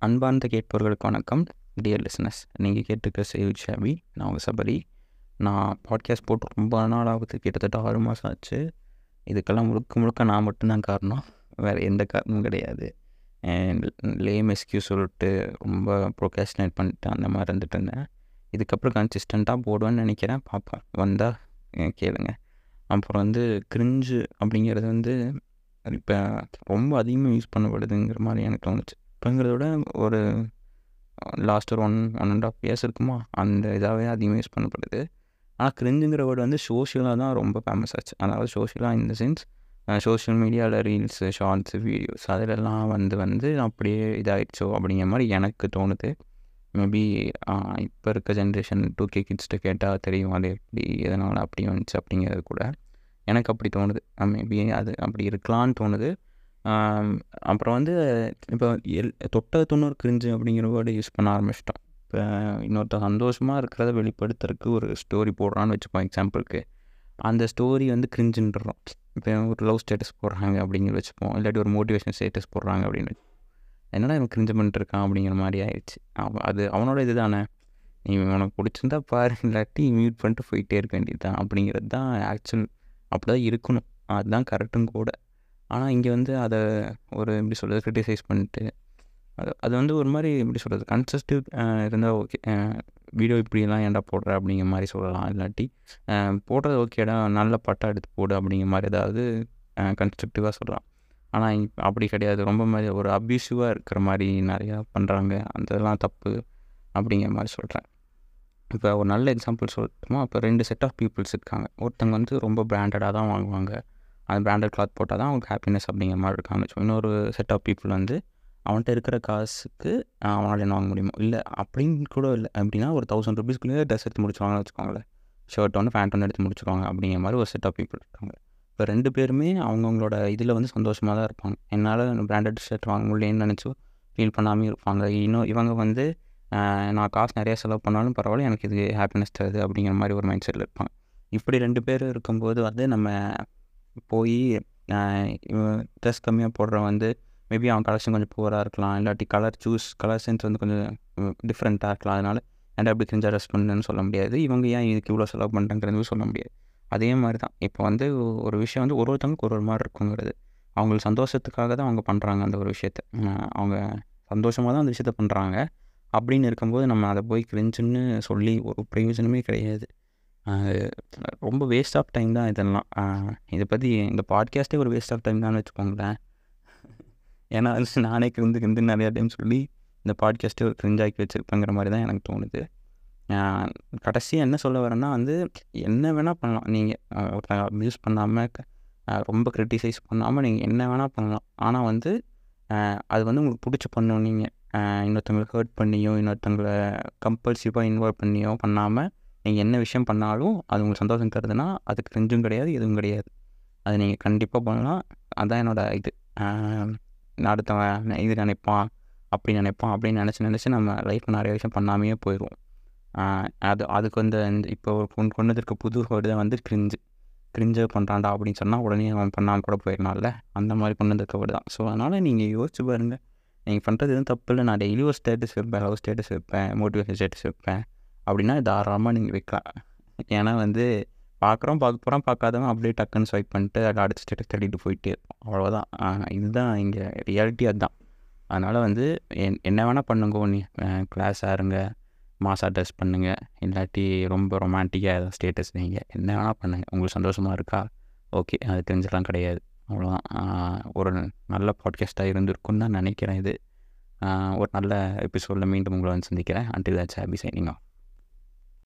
அன்பார்ந்த கேட்பவர்களுக்கு வணக்கம். Dear listeners நீங்கள் கேட்டுக்க சேவ் ஷாபி நான் உங்கள் சபரி. நான் பாட்காஸ்ட் போட்டு ரொம்ப நாள் ஆகுது கிட்டத்தட்ட ஆறு மாதம் ஆச்சு. இதுக்கெல்லாம் முழுக்க முழுக்க நான் மட்டும்தான் காரணம். வேறு எந்த காரணமும் கிடையாது. லேம் எஸ்கியூ சொல்லிட்டு ரொம்ப ப்ரொகாஸ்டினேட் பண்ணிட்டு அந்த மாதிரி இருந்துட்டு இருந்தேன். இதுக்கப்புறம் கன்சிஸ்டண்ட்டாக போடுவேன்னு நினைக்கிறேன். பார்ப்பேன் வந்தால் கேளுங்க. அப்புறம் வந்து கிரிஞ்சு அப்படிங்கிறது வந்து இப்போ ரொம்ப அதிகமாக யூஸ் பண்ணப்படுதுங்கிற மாதிரி எனக்கு தோணுச்சு. இப்போங்கிறத விட ஒரு லாஸ்ட் ஒரு one one and half years இருக்குமா? அந்த இதாகவே அதிகமாக யூஸ் பண்ணப்படுது. ஆனால் கிரிஞ்சுங்கிற வேர்டு வந்து சோஷியலாக தான் ரொம்ப ஃபேமஸ் ஆச்சு. அதாவது சோஷியலாக இந்த சென்ஸ் சோஷியல் மீடியாவில் ரீல்ஸு ஷார்ட்ஸு வீடியோஸ் அதிலெல்லாம் வந்து வந்து அப்படியே இதாகிடுச்சோ அப்படிங்கிற மாதிரி எனக்கு தோணுது. மேபி இப்போ இருக்க ஜென்ரேஷன் டூ கே கிட்ஸ்ட்டு கேட்டால் தெரியும் அது எப்படி எதனால் அப்படி வந்துச்சு அப்படிங்கிறது கூட. எனக்கு அப்படி தோணுது. மேபி அது அப்படி இருக்கலான்னு தோணுது. அப்புறம் வந்து இப்போ எல் தொட்ட தொண்ணூறு கிரிஞ்சு அப்படிங்கிற வேர்டு யூஸ் பண்ண ஆரம்பிச்சிட்டோம். இப்போ இன்னொருத்த சந்தோஷமாக இருக்கிறத வெளிப்படுத்துறதுக்கு ஒரு ஸ்டோரி போடுறான்னு வச்சுப்போம் எக்ஸாம்பிளுக்கு அந்த ஸ்டோரி வந்து கிரிஞ்சுன்றோம் இப்போ ஒரு லவ் ஸ்டேட்டஸ் போடுறாங்க அப்படிங்கிற வச்சுப்போம். இல்லாட்டி ஒரு மோட்டிவேஷன் ஸ்டேட்டஸ் போடுறாங்க அப்படின்னு என்னடா இவன் கிரிஞ்சு பண்ணிட்டுருக்கான் அப்படிங்கிற மாதிரி ஆயிடுச்சு. அவன் அது அவனோட இது தானே நீ உனக்கு பிடிச்சிருந்தா பாரு இல்லாட்டி மியூட் பண்ணிட்டு போயிட்டே இருக்க வேண்டியது தான் அப்படிங்கிறது தான் ஆக்சுவல் அப்படி தான் இருக்கணும். அதுதான் கரெக்டும் கூட. ஆனால் இங்கே வந்து அதை ஒரு எப்படி சொல்கிறது க்ரிட்டிசைஸ் பண்ணிட்டு அது அது வந்து ஒரு மாதிரி எப்படி சொல்கிறது கன்சஸ்டிவ் இருந்தால் ஓகே வீடியோ இப்படியெல்லாம் ஏன்டா போடுற? அப்படிங்கிற மாதிரி சொல்லலாம். இல்லாட்டி போடுறது ஓகேடா நல்ல பட்டா எடுத்து போடு அப்படிங்கிற மாதிரி ஏதாவது கன்ஸ்ட்ரக்டிவாக சொல்லலாம். ஆனால் அப்படி கிடையாது. ரொம்ப மாதிரி ஒரு அப்யூசிவாக இருக்கிற மாதிரி நிறையா பண்ணுறாங்க அதெல்லாம் தப்பு அப்படிங்கிற மாதிரி சொல்கிறேன் இப்போ ஒரு நல்ல எக்ஸாம்பிள் சொல்லட்டுமா? இப்போ ரெண்டு செட் ஆஃப் பீப்புள்ஸ் இருக்காங்க. ஒருத்தவங்க வந்து ரொம்ப பிராண்டடாக தான் வாங்குவாங்க. அந்த பிராண்டட் கிளாத் போட்டால் தான் அவங்களுக்கு ஹாப்பினஸ் அப்படிங்கிற மாதிரி இருக்காங்க இன்னொரு செட் ஆஃப் பீப்புள் வந்து அவன்கிட்ட இருக்கிற காசுக்கு அவனால் என்ன வாங்க முடியுமோ இல்லை அப்படின்னு கூட இல்லை. அப்படின்னா ஒரு தௌசண்ட் ருபீஸ்க்குள்ளேயே ட்ரெஸ் எடுத்து முடிச்சுவாங்கன்னு வச்சுக்கோங்களேன். ஷர்ட் ஒன்று பேண்ட் ஒன்று எடுத்து முடிச்சுக்கோங்க அப்படிங்கிற மாதிரி ஒரு செட் ஆஃப் பீப்புள் இருக்காங்க. இப்போ ரெண்டு பேருமே அவங்கவுங்களோட இதில் வந்து சந்தோஷமாக தான் இருப்பாங்க. என்னால் பிராண்டட் ஷர்ட் வாங்க முடியலன்னு நினச்சோ ஃபீல் பண்ணாமல் இருப்பாங்க. இன்னும் இவங்க வந்து நான் காசு நிறையா செலவு பண்ணாலும் பரவாயில்ல எனக்கு இது ஹாப்பினஸ் தருது அப்படிங்கிற மாதிரி ஒரு மைண்ட் செட்டில் இருப்பாங்க. இப்படி ரெண்டு பேர் இருக்கும்போது வந்து நம்ம போய் ட்ரெஸ் கம்மியாக போடுற வந்து மேபி அவன் கலெக்ஷன் கொஞ்சம் புவராக இருக்கலாம். இல்லாட்டி கலர் சூஸ் கலர் சென்ஸ் வந்து கொஞ்சம் டிஃப்ரெண்ட்டாக இருக்கலாம். அதனால் ஏன்டா அப்படி கிரிஞ்சாக ட்ரெஸ் பண்ணுன்னு சொல்ல முடியாது. இவங்க ஏன் இதுக்கு இவ்வளோ செலவு பண்ணுறங்கிறது சொல்ல முடியாது. அதே மாதிரி தான் இப்போ வந்து ஒரு விஷயம் வந்து ஒரு ஒருத்தவங்களுக்கு ஒரு ஒரு மாதிரி இருக்குங்கிறது. அவங்களுக்கு சந்தோஷத்துக்காக தான் அவங்க பண்ணுறாங்க அந்த ஒரு விஷயத்த. அவங்க சந்தோஷமாக தான் அந்த விஷயத்த பண்ணுறாங்க அப்படின்னு இருக்கும்போது நம்ம அதை போய் கிரிஞ்சுன்னு சொல்லி ஒரு பிரயோஜனமே கிடையாது. ரொம்ப வேஸ்ட் ஆஃப் டைம் தான் இதெல்லாம். இதை பற்றி இந்த பாட்காஸ்ட்டே ஒரு வேஸ்ட் ஆஃப் டைம் தான் வச்சுக்கோங்களேன். ஏன்னா நானே கிருந்து கிருந்து நிறையா டைம் சொல்லி இந்த பாட்காஸ்ட்டே ஒரு கிரிஞ்சாக்கி வச்சுருப்பேங்கிற மாதிரி தான் எனக்கு தோணுது. கடைசியாக என்ன சொல்ல வரேன்னா வந்து என்ன வேணால் பண்ணலாம். நீங்கள் ஒருத்தங்க அப்யூஸ் பண்ணாமல் ரொம்ப க்ரிட்டிசைஸ் பண்ணாமல் நீங்கள் என்ன வேணால் பண்ணலாம். ஆனால் வந்து அது வந்து உங்களுக்கு பிடிச்சி பண்ணணும் நீங்கள் இன்னொருத்தங்களை ஹர்ட் பண்ணியோ இன்னொருத்தங்களை கம்பல்சிவாக இன்வால்வ் பண்ணியோ பண்ணாமல் நீங்கள் என்ன விஷயம் பண்ணாலும் அது உங்களுக்கு சந்தோஷம் தருதுன்னா அதுக்கு செஞ்சும் கிடையாது எதுவும் கிடையாது. அது நீங்கள் கண்டிப்பாக பண்ணலாம். அதுதான் என்னோடய இது. அடுத்தவன் இது நினைப்பான் அப்படி நினைப்பான் அப்படின்னு நினச்சி நினச்சி நம்ம லைஃப்பில் நிறைய விஷயம் பண்ணாமையே போயிடுவோம். அது அதுக்கு வந்து இப்போ கொண்டு கொண்டு கொண்டதற்கு புது வேர்டு தான் வந்து கிரிஞ்சு கிரிஞ்சு பண்ணுறான்டா அப்படின்னு சொன்னால் உடனே அவன் பண்ணாமல் கூட போயிடலாம்ல. அந்த மாதிரி கொண்டு வந்திருக்க வேர்டு தான். ஸோ அதனால் நீங்கள் யோசிச்சு பாருங்கள் நீங்கள் பண்ணுறது எதுவும் தப்பு இல்லை. நான் டெய்லி ஒரு ஸ்டேட்டஸ் வைப்பேன் லவ் ஸ்டேட்டஸ் வைப்பேன் மோட்டிவேஷன் ஸ்டேட்டஸ் வைப்பேன். அப்படின்னா தாராளமாக நீங்கள் வைக்கலாம் ஏன்னா வந்து பார்க்குறோம் பார்க்க போகிறோம் பார்க்காதவன் அப்படியே டக்குன்னு ஸ்வைப் பண்ணிட்டு அதை அடுத்த ஸ்டேட்டஸ் தேடிட்டு போயிட்டே இருப்போம். அவ்வளோதான் இதுதான் இங்கே ரியாலிட்டி அதுதான். அதனால் வந்து என் என்ன வேணால் பண்ணுங்க நீ கிளாஸாக இருங்க. மாசாக ட்ரெஸ் பண்ணுங்கள் இல்லாட்டி ரொம்ப ரொமான்டிக்காக எதாவது ஸ்டேட்டஸ் நீங்கள் என்ன வேணால் பண்ணுங்கள் உங்களுக்கு சந்தோஷமாக இருக்கா? ஓகே அது தெரிஞ்சலாம் கிடையாது. அவ்வளோதான் ஒரு நல்ல பாட்காஸ்ட்டாக இருந்திருக்குன்னு தான் நினைக்கிறேன் இது. ஒரு நல்ல எபிசோடில் மீண்டும் உங்களை வந்து சந்திக்கிறேன். Until that's happy signing off